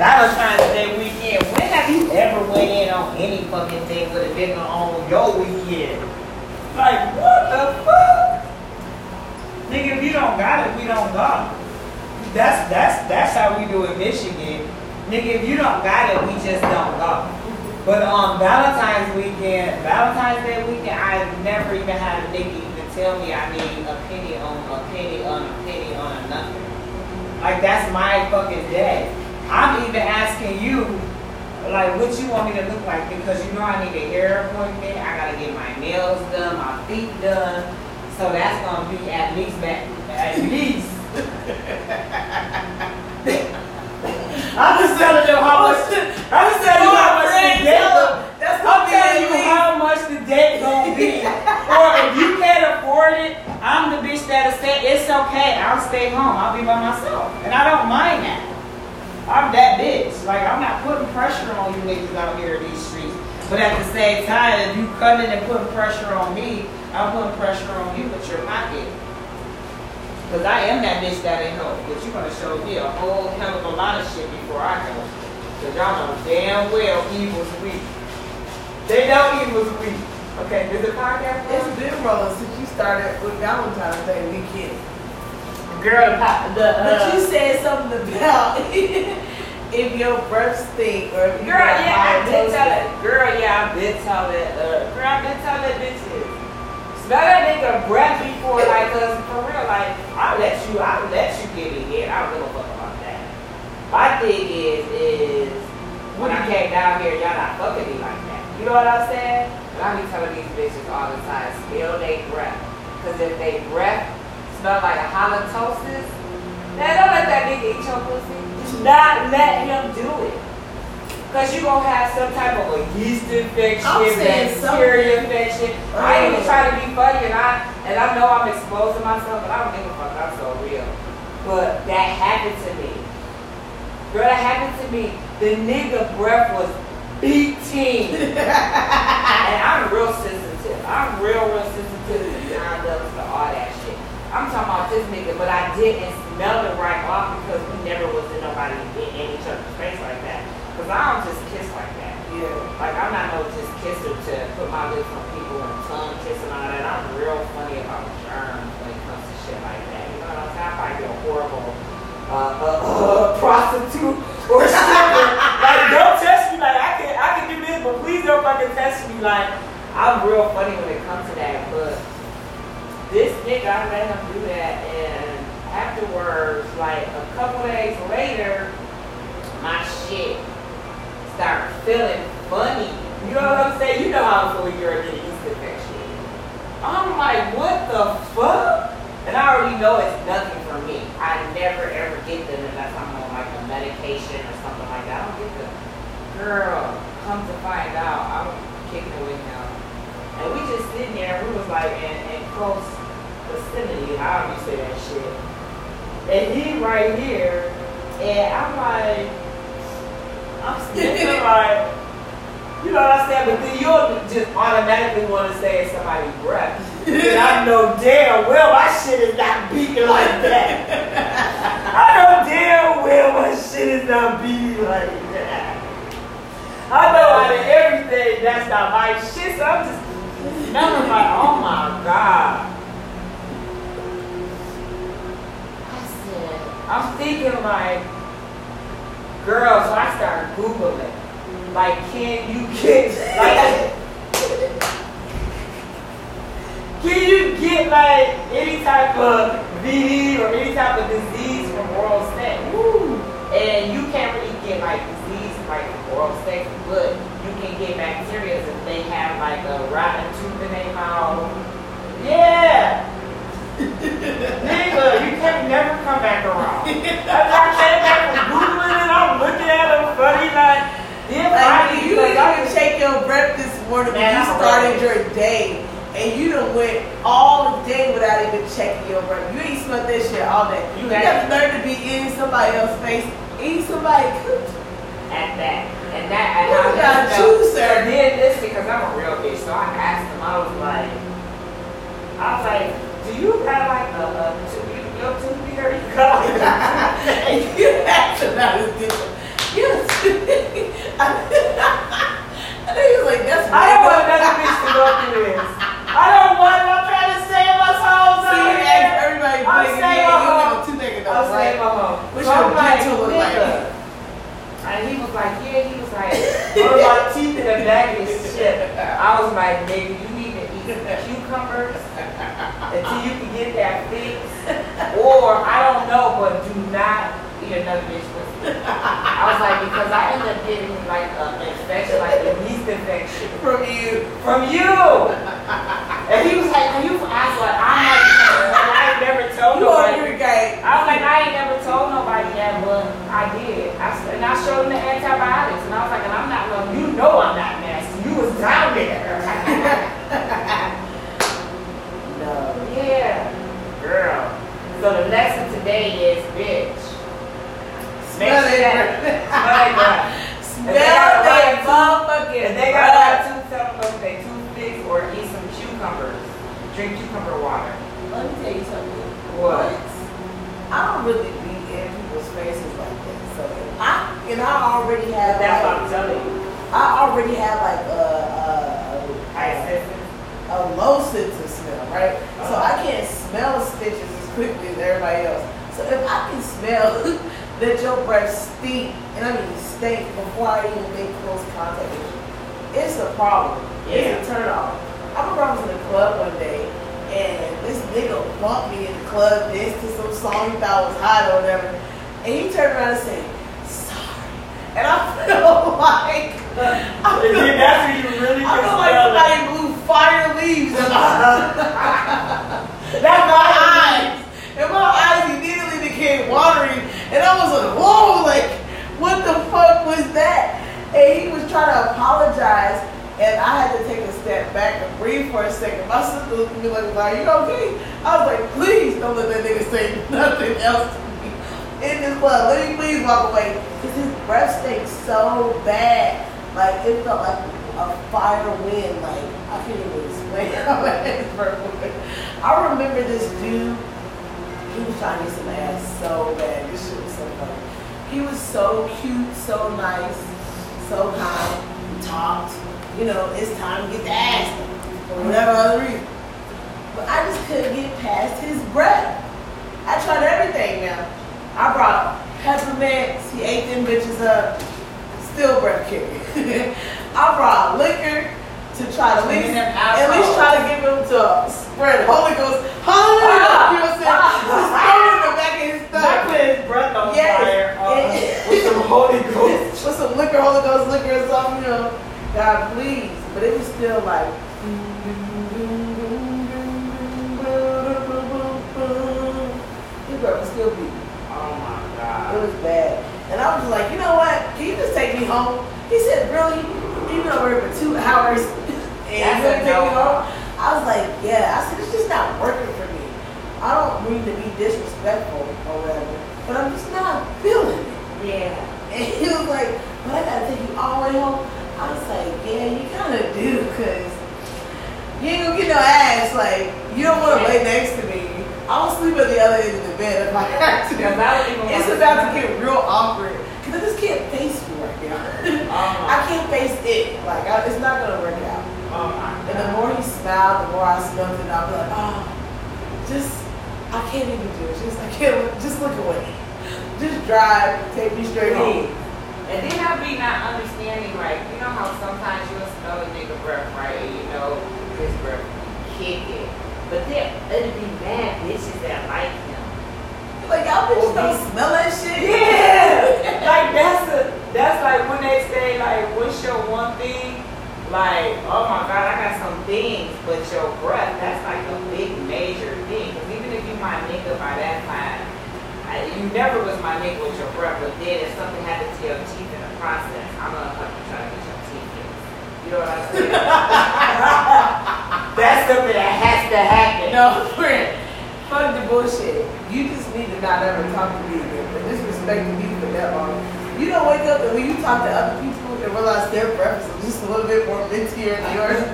Valentine's Day weekend. When have you ever went in on any fucking thing with a nigga on your weekend? Like, what the fuck? Nigga, if you don't got it, we don't go. That's that's that's how we do in Michigan. Nigga, if you don't got it, we just don't go. But on Valentine's weekend, Valentine's Day weekend, I never even had a nigga even tell me I need a penny on a penny on a penny on a nothing. Like that's my fucking day. I'm even asking you, like, what you want me to look like because you know I need a hair appointment. I gotta get my nails done, my feet done. So that's gonna be at least back, at least. I'm just telling you how much. I'm just telling you how much the. That's I'm telling you how much the date gonna be. or if you can't afford it, I'm the bitch that'll stay. It's okay. I'll stay home. I'll be by myself, and I don't mind that. I'm that bitch. Like I'm not putting pressure on you niggas out here in these streets. But at the same time, if you come in and putting pressure on me, I'm putting pressure on you with your pocket. Cause I am that bitch that ain't help. But you're gonna show me a whole hell of a lot of shit before I go. Cause y'all know damn well evil's weak. They know evil's weak. Okay, is the podcast It's been rolling since you started with Valentine's Day weekend. Girl, the, uh, But you said something about if your breath stink or if you Girl, yeah, I high did nose- tell it. Girl, yeah, I did tell it. Uh, girl, I did tell that bitches. Smell that nigga breath before, like, cause for real, like, I'll let you, I'll let you get it in. I don't give a fuck about that. My thing is, is when I came down here, y'all not fucking me like that. You know what I'm saying? And I be telling these bitches all the time, smell they breath. Cause if they breath smell like a halitosis, man, don't let that nigga eat your pussy. Do not let him do it. Cause you gonna have some type of a yeast infection, bacteria infection. I ain't even Oh. trying to be funny, and I and I know I'm exposing myself, but I don't give a fuck. I'm so real. But that happened to me. Girl, that happened to me. The nigga breath was beating. and I'm real sensitive. I'm real, real sensitive to condoms, to all that shit. I'm talking about this nigga, but I didn't smell it right off because we never was in nobody in, in each other's face like that. Because I don't just kiss like that. Yeah. Like I'm not no just kisser to put my lips on people and tongue kiss and all that. I'm real funny about germs when it comes to shit like that. You know what I'm saying? I might be a horrible uh, uh, uh, prostitute or stripper. like don't test me like I can I can do this, but please don't fucking test me like I'm real funny when it comes to that. But this nigga, I let him do that, and afterwards, like a couple days later, my shit start feeling funny. You know what I'm saying? You know how fully you're getting yeast infection. I'm like, what the fuck? And I already know it's nothing for me. I never ever get them unless I'm on like a medication or something like that. I don't get them. Girl, come to find out, I'm kicking it with him. And we just sitting there, we was like in close vicinity, however you say that shit. And he right here, and I'm like, I'm sitting like, you know what I'm saying? But then you'll just automatically want to say it's somebody's breath. and I know damn well my shit is not beating like that. I know damn well my shit is not beating like that. I know out of everything that's not my shit, so I'm just smelling like, oh my god. I'm thinking like, girl, so I start Googling. Like, can you get, like, can you get like any type of VD or any type of disease from oral sex? And you can't really get like disease like oral sex, but you can get bacteria if they have like a rotten tooth in their mouth. Yeah. Nigga, can never come back around. After I came back from Googling it, I'm looking at them funny like, yeah, Like, funny, you because I didn't was- even take your breath this morning when you started ready. your day. And you done went all day without even checking your breath. You ain't smelled that shit all day. You You, had- got to learn to be in somebody else's face, eat somebody cooch. at that. And that, and You I got you, felt- sir. So then this because I'm a real bitch, so I asked him. I was like, I was like, do you have like a, a two, you, your tooth be hurt? You got like a And you have to not as good. You and then he was like, that's I don't want another bitch to go through this. I don't want. I'm trying to save us hoes See, out you here. ask everybody I'm big and saying you my ain't home. two niggas I'll though, save right? my home. What So your I'm like, dental look like? nigga. And he was like, yeah, he was like, or my teeth in the back of his shit. I was like, nigga, you need to eat some cucumbers until you can get that fix. Or, I don't know, but do not eat another bitch pussy. I was like, because I ended up getting like an infection, like a yeast infection. From you. From you! And he was like, are you, I was like, I'm like, I ain't never told You nobody. over guy. I was like, I ain't never told nobody that, but I did. I, and I showed him the antibiotics, and I was like, and I'm not, well, you know I'm not nasty. You was down there. No. yeah, girl. So the lesson today is, bitch. Make Smell sure it. that- Smell it. Smell If they got that motherfucking If they got that tooth, tell them go to their toothpicks or eat some cucumbers. Drink cucumber water. Let me tell you something. What? I don't really be in people's faces like that. So if I and I already have That's what I'm telling you. I already have like a a, a, a low sense of smell, right? So uh-huh. I can't smell stitches as quickly as everybody else. So if I can smell that your breath stink, and I mean stink before I even make close contact with you, it's a problem. It's a turn off. I remember I was in the club one day and this nigga bumped me in the club, danced to some song he thought was hot or whatever. And he turned around and said, sorry. And I feel like I feel, That's what you really I feel like somebody blew fire leaves in my That's my eyes. And my eyes immediately became watery. And I was like, whoa, like, what the fuck was that? And he was trying to apologize. And I had to take a step back and breathe for a second. My sister looked at me like, are you okay? I was like, please don't let that nigga say nothing else to me in this club. Let me please walk away. Because his breath stank so bad. Like, it felt like a fire wind. Like, I can't even explain how bad his breath was. I remember this dude, he was trying to get some ass so bad. This shit was so funny. He was so cute, so nice, so kind. He talked. You know, it's time to get the ass for whatever other reason. But I just couldn't get past his breath. I tried everything now. I brought peppermints. He ate them bitches up. Still breath kicking. I brought liquor to try to at least, Clean at least try to get him to spread Holy Ghost. Hallelujah. Ah, you know what I'm saying? Just throw it in the back of his Not stomach. put his breath on Yes. fire uh, with some Holy Ghost. With some liquor, Holy Ghost liquor or something, you know. God, please. But it was still like. His breath was still beating. Oh my God. It was bad. And I was like, you know what? Can you just take me home? He said, really? You've been over here for two hours and you That's gonna take me home? I was like, yeah. I said, it's just not working for me. I don't mean to be disrespectful or whatever, but I'm just not feeling it. Yeah. And he was like, but I gotta take you all the way home. I was like, yeah, you kind of do, because you ain't gonna get no ass. Like, you don't want to lay next to me. I'll sleep at the other end of the bed if I have to. It's about to get real awkward. Because I just can't face you right now. I can't face it. Like, I, it's not gonna work out. oh And the more he smiled, the more I smelled it. I'll be like, oh, just, I can't even do it. Just, I can't, just look away. Just drive, take me straight home. And then I'll be not understanding, like, you know how sometimes you'll smell a nigga breath, right? And you know his breath kick it. But then it'd be mad bitches that like him. Like, y'all bitches oh, don't smell that shit? Yeah! like that's the that's like when they say like what's your one thing? Like, oh my god, I got some things, but your breath, that's like a big major thing. Because even if you my nigga by that time, I, you never was my nigga with your breath, but then if something happened to your teeth in the process, I'm gonna to try to get your teeth fixed. You know what I'm saying? that's something that has to happen. No, friend. Fuck the bullshit. You just need to not ever talk to me again. But disrespecting me for that long. You don't wake up and when you talk to other people and realize their breath is just a little bit more mintier than yours.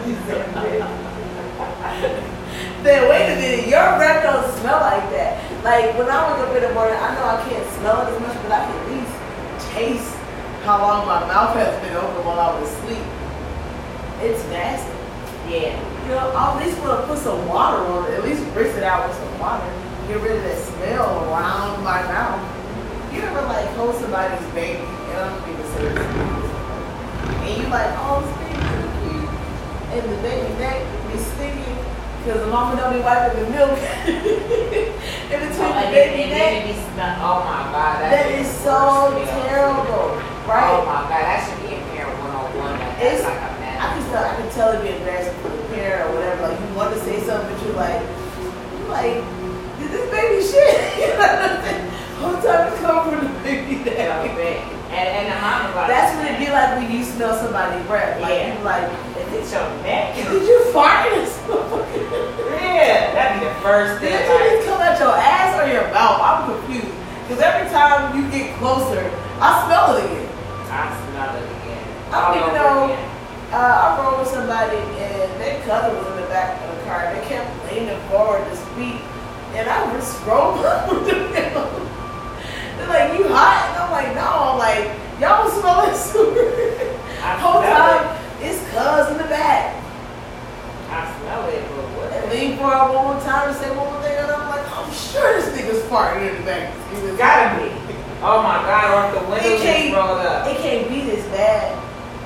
then wait a minute, your breath don't smell like that. Like when I wake up in the morning, I know I can't smell it as much, but I can at least taste how long my mouth has been open while I was asleep. It's nasty. Yeah. You know, I at least want to put some water on it. At least rinse it out with some water. Get rid of that smell around my mouth. You ever like hold somebody's baby, and I don't even this, and you like, oh, this baby's so cute, and the baby neck be stinking because the mama don't be wiping the milk in between Oh, the baby then- and neck. then it be smell- Oh my God, that, That is is so terrible, right? Oh my God, that should be in parent 101. Like, It's- like a I man. can tell, I can tell it'd be embarrassing for the parent or whatever. Like you want to say something, but you're like, you like, did this baby shit? you know what I'm saying? Whole time it's coming from the baby Yeah, man. And, and the mom was That's what it'd be like when you smell somebody's breath. Like Yeah. you like, Is it your neck? did you fart in this motherfucker? Yeah, that'd be the first Did thing. it Like, just come out your ass or your mouth? I'm confused. Because every time you get closer, I smell it again. I smell it again. I don't All even over know. again. Uh, I rode with somebody and their cousin was in the back of the car. They kept leaning forward to speak, and I was scrolling with them. They're like, "You hot?" And I'm like, "No." I'm like, "Y'all smell like super." I Whole smell time it. it's cuz in the back. I smell it, but what? And lean forward one more time and say one more thing, and I'm like, "I'm sure farting in the back." It's gotta be. Oh my God, or if the window can't- rolled up. It can't be this bad.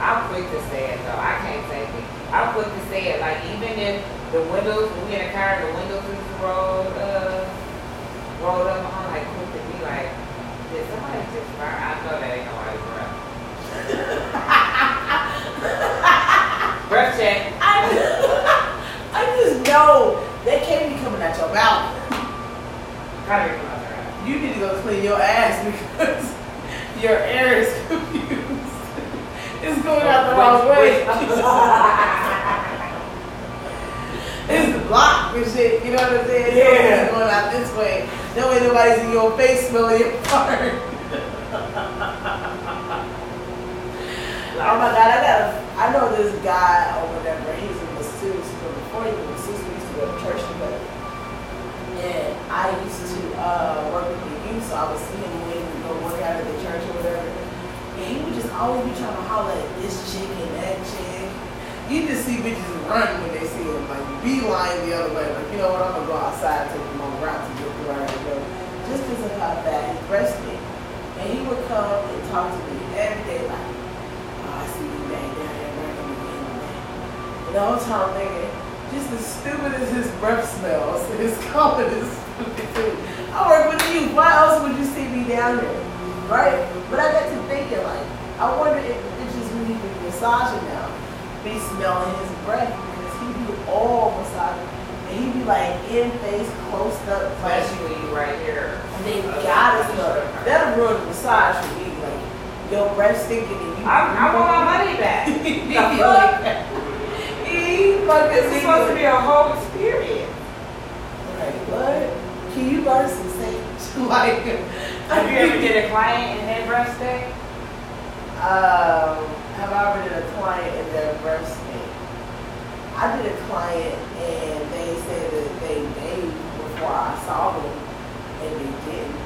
I'm quick to say it though. I can't take it. I'm quick to say it. Like even if the windows, we in a car, and the windows is rolled, up, rolled up, I'm like quick to be like, did somebody just fire? I know that ain't nobody's breath. breath check. I, I just know they can't be coming out your mouth. Gotta be from out there. You need to go clean your ass because your air is confused. It's going out the wrong way. It's blocked and shit. You know what I'm saying? Yeah. It's going out this way. That way nobody's in your face smelling your fart. Oh my god, I got a, I know this guy or whatever, he's a masseuse, but before he was a masseuse, we used to go to church together. And I used to uh, work with the youth, so I would see him when he would go work out at the church or whatever. And he would just always be trying to holler at this chick and that chick. You just see bitches run when they see him, like beeline the other way. Like, you know what, I'm gonna go outside them on a route to get to where I go. Just because of how bad his breast is. And he would come and talk to me every day, like, oh, I see you back down there working again. And the time I'm thinking, just as stupid as his breath smells, his comment is stupid too. I work with you. Why else would you see me down there? Right? But I got to thinking, like, I wonder if bitches he be massaging now be smelling his breath because he be all massaging. And he be like in face, close up, Especially when you right here. and they gotta smell it. That'll ruin the massage for me. Like, your breath stinking and you. I, I want my money back. He fuck? Fucking This is supposed to be a whole experience. Like, what? Can you burn some sage? like, Have you ever did a client and then breath stay? Um, have I ever did a client in their breast state? I did a client and they said that they made before I saw them and they didn't.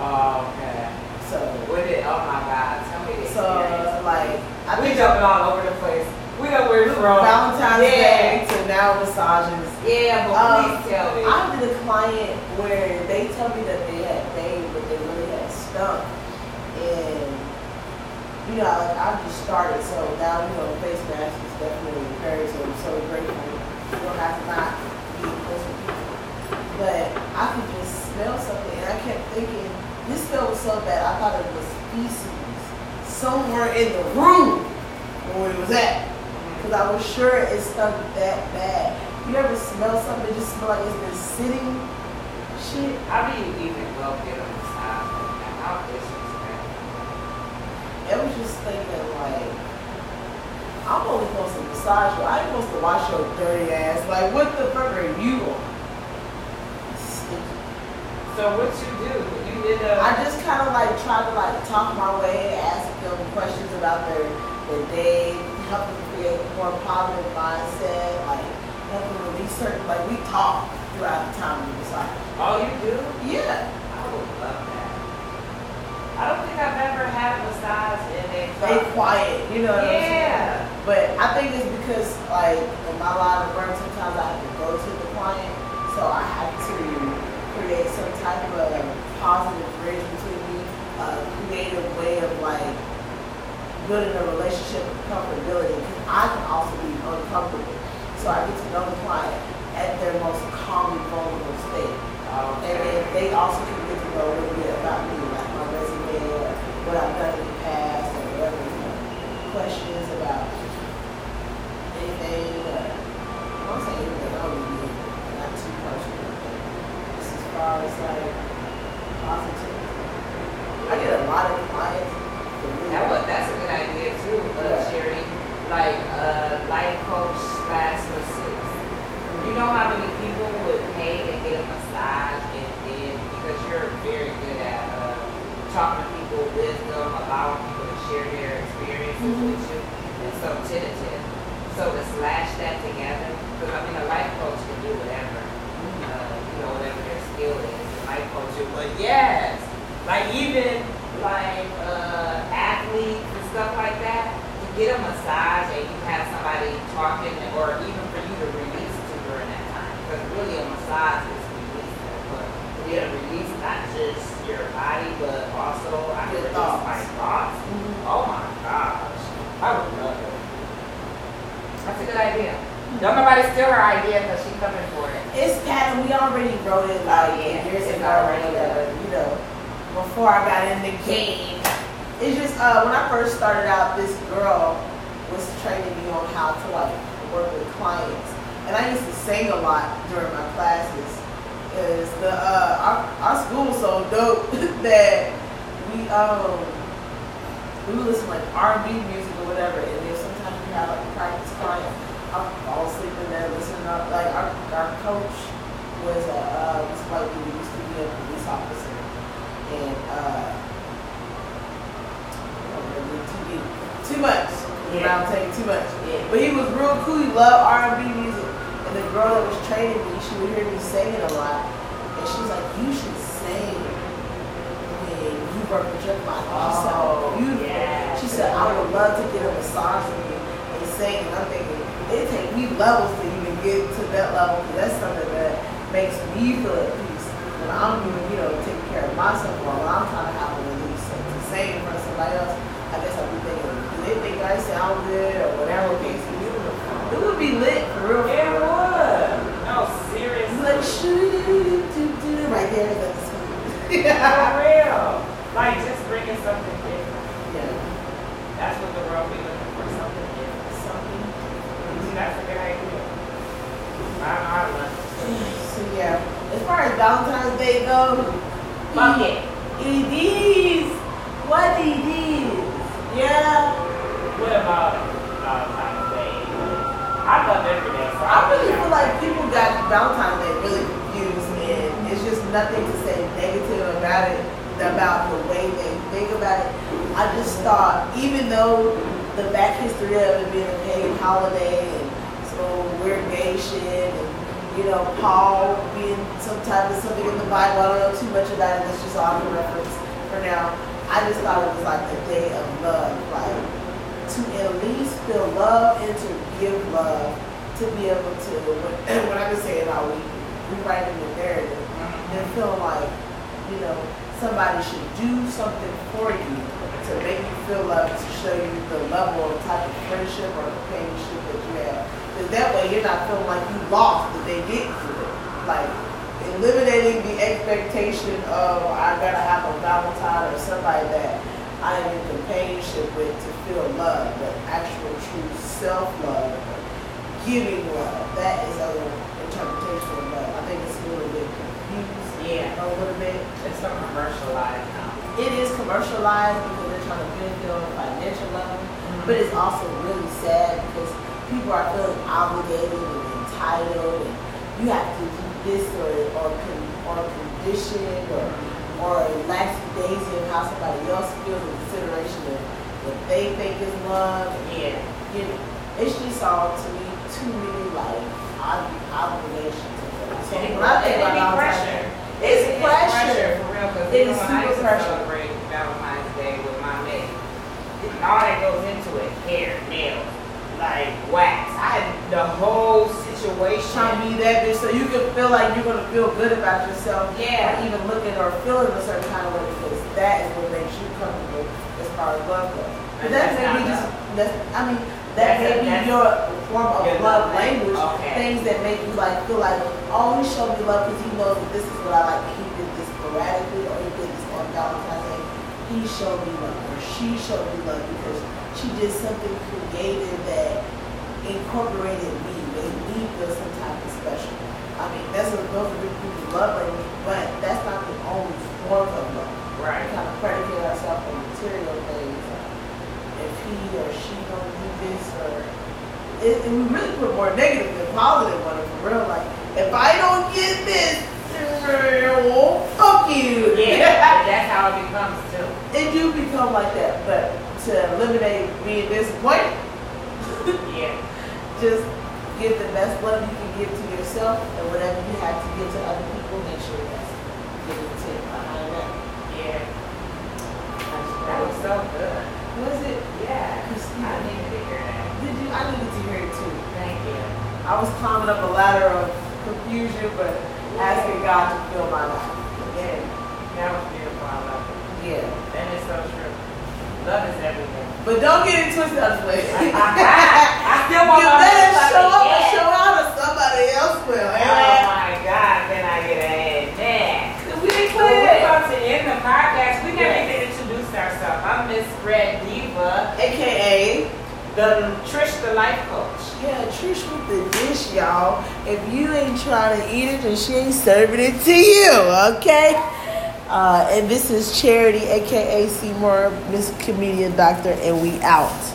Oh, okay. So, What did, oh my God, tell me the so experience. like, I we jumping all over the place. We know where we're from. Valentine's yeah. Day to now massages. Yeah, but Um, please tell me. I did a client where they tell me that they had made, but they really had stunk. And, you know, like I just started, so now, you know, face mask is definitely very, so I'm so grateful. You don't have to not be close with people. But I could just smell something, and I kept thinking, this smell was so bad, I thought it was feces somewhere in the room where it was at. Mm-hmm. Because I was sure it stunk that bad. You ever smell something that just smell like it's been sitting? Shit. I you even go get a massage like that? How disrespectful. It was just thinking like, I'm only supposed to massage you. I ain't supposed to wash your dirty ass. Like, what the fuck are you on? So what you do? You did a. I just kind of like try to like talk my way, ask them questions about their their day, help them create more positive mindset, like help them release certain like we talk throughout the time we massage. oh, you do? Yeah. I would love that. I don't think I've ever had a massage and they they quiet. You know what I'm saying? Yeah. But I think it's because like in my line of work, sometimes I have to go to the client, so I have to create some type of positive bridge between me, a creative way of like building a relationship of comfortability. Because I can also be uncomfortable, so I get to know the client at their most calmly vulnerable state. And then they also can get to know a little bit about me, like my resume or what I've done in the past and whatever. you know, Questions talking to uh, uh, people, would pay and get a massage and then because you're very good at uh, talking people, wisdom, allowing people to share their experiences Mhm. with you, and so tentative. So to slash that together, because I mean, a life coach can do whatever, uh, you know, whatever their skill is, a life coach, but yes, like even like, uh, athletes and stuff like that, to get a massage and you have somebody talking, or even for you to release to during that time, because really a massage is releasing, but to get a release, not just your body, but also I Your release thoughts. my thoughts. Mhm. Oh my gosh, I would love it. That's a good idea. Don't nobody steal her idea because she coming for it. It's pattern. We already wrote it like yeah. years ago. already whatever, You know, before I got in the game. It's just uh, when I first started out, this girl was training me on how to like work with clients, and I used to sing a lot during my classes. Cause the uh, our, our school was so dope that we um we would listen to like R and B music or whatever, and then sometimes we have like practice clients. I fall asleep in there listening up. Like our, our coach was a uh, was white dude. He used to be a police officer, and uh, I don't really too too much. What I'm saying? Too much. Yeah. But he was real cool. He loved R and B music. And the girl that was training me, she would hear me singing a lot, and she was like, "You should sing when you work with your body." She said, Oh, "Beautiful." yeah. She said, "I would love to get a massage from you and sing." And I'm thinking, it takes me levels to even get to that level because that's something that makes me feel at peace. When I'm even, you know, taking care of myself while I'm trying to have a release and to sing in front of somebody else, I guess I'll be thinking, do they think I sound good or whatever case is? It would be lit for real. It for real. would. No, seriously. like shoo right there. That's For yeah. real. Like just bringing something different. yeah. That's what the world be looking for, something different. Something. Mhm, That's a good idea. I, I love it. So yeah. As far as Valentine's Day goes, Fuck it. Is. What is. Yeah. What about Valentine's Day? I love every day. So I really feel like people got Valentine's Day really confused and it's just nothing to say negative about it, about the way they think about it. I just thought, even though the back history of it being a pagan holiday and so weird gay shit and you know, Paul being some type of something in the Bible, I don't know too much about it, that's just all the reference for now. I just thought it was like a day of love, like to at least feel love and to give love, to be able to, when, when I've been saying how we rewriting the narrative, mm-hmm. and feeling like, you know, somebody should do something for you to make you feel love, to show you the level of type of friendship or companionship that you have. Because that way you're not feeling like you lost that they didn't it. Like, eliminating the expectation of I gotta have a Valentine or somebody that I am in companionship with to feel love, but actual true self-love, giving love. That is other interpretation of love. I think it's a little bit confused Yeah. a little bit. It's so commercialized now. It is commercialized trying to benefit on a financial level, mm-hmm. but it's also really sad because people are feeling obligated and entitled, and you have to do this or or, or conditioned or or lax daisy of how somebody else feels in consideration of what they think is love. Yeah. You know, it's just all to me too many like ob- obligations. So when I think about pressure. It's It is pressure. for real. Because It is super pressure. celebrate Valentine's Day with my mate, all that goes into it. Hair, nails, like wax. I had the whole situation. Trying to be that bitch so you can feel like you're gonna feel good about yourself. Yeah. Or even looking or feeling a certain kind of way because that is what makes you comfortable as far as love goes. But that that's may be not just that's I mean that may be your form of your love love language. Okay. Things that make you like feel like, oh, he showed me love because he knows that this is what I like. He did this sporadically or he did this on Valentine's Day. He showed me love she showed me love because she did something creative that incorporated me, made me feel some type of special. I mean, that's what those are good people's love language, but that's not the only form of love. We Right. kind of predicate ourselves on material things. If he or she don't do this, or it, and we really put more negative than positive on it for real. Like, if I don't get this, fuck you. Yeah, that's how it becomes. It do become like that, but to eliminate being disappointed, Yeah. just give the best love you can give to yourself, and whatever you have to give to other people, make sure that's giving tip behind that. Yeah. That was so good. Was it? Yeah. Christina. I needed to hear that. Did you? I needed to hear it too. Thank you. I was climbing up a ladder of confusion, but asking God to fill my life. Yeah. That was beautiful. I love it. Yeah. That is so true. Love is everything. But don't get it twisted other way. I still want you my better show up and show out or somebody else will. Oh my God, then I get ahead. Man. We ain't Well, put we're it. about to end the podcast. We never Yes. even introduced ourselves. I'm Miss Red Diva, AKA, the Trish the Life Coach. yeah, Trish with the dish, y'all. If you ain't trying to eat it, then she ain't serving it to you, okay? Uh, and this is Charity, aka Seymour, Miss Comedian Doctor, and we out.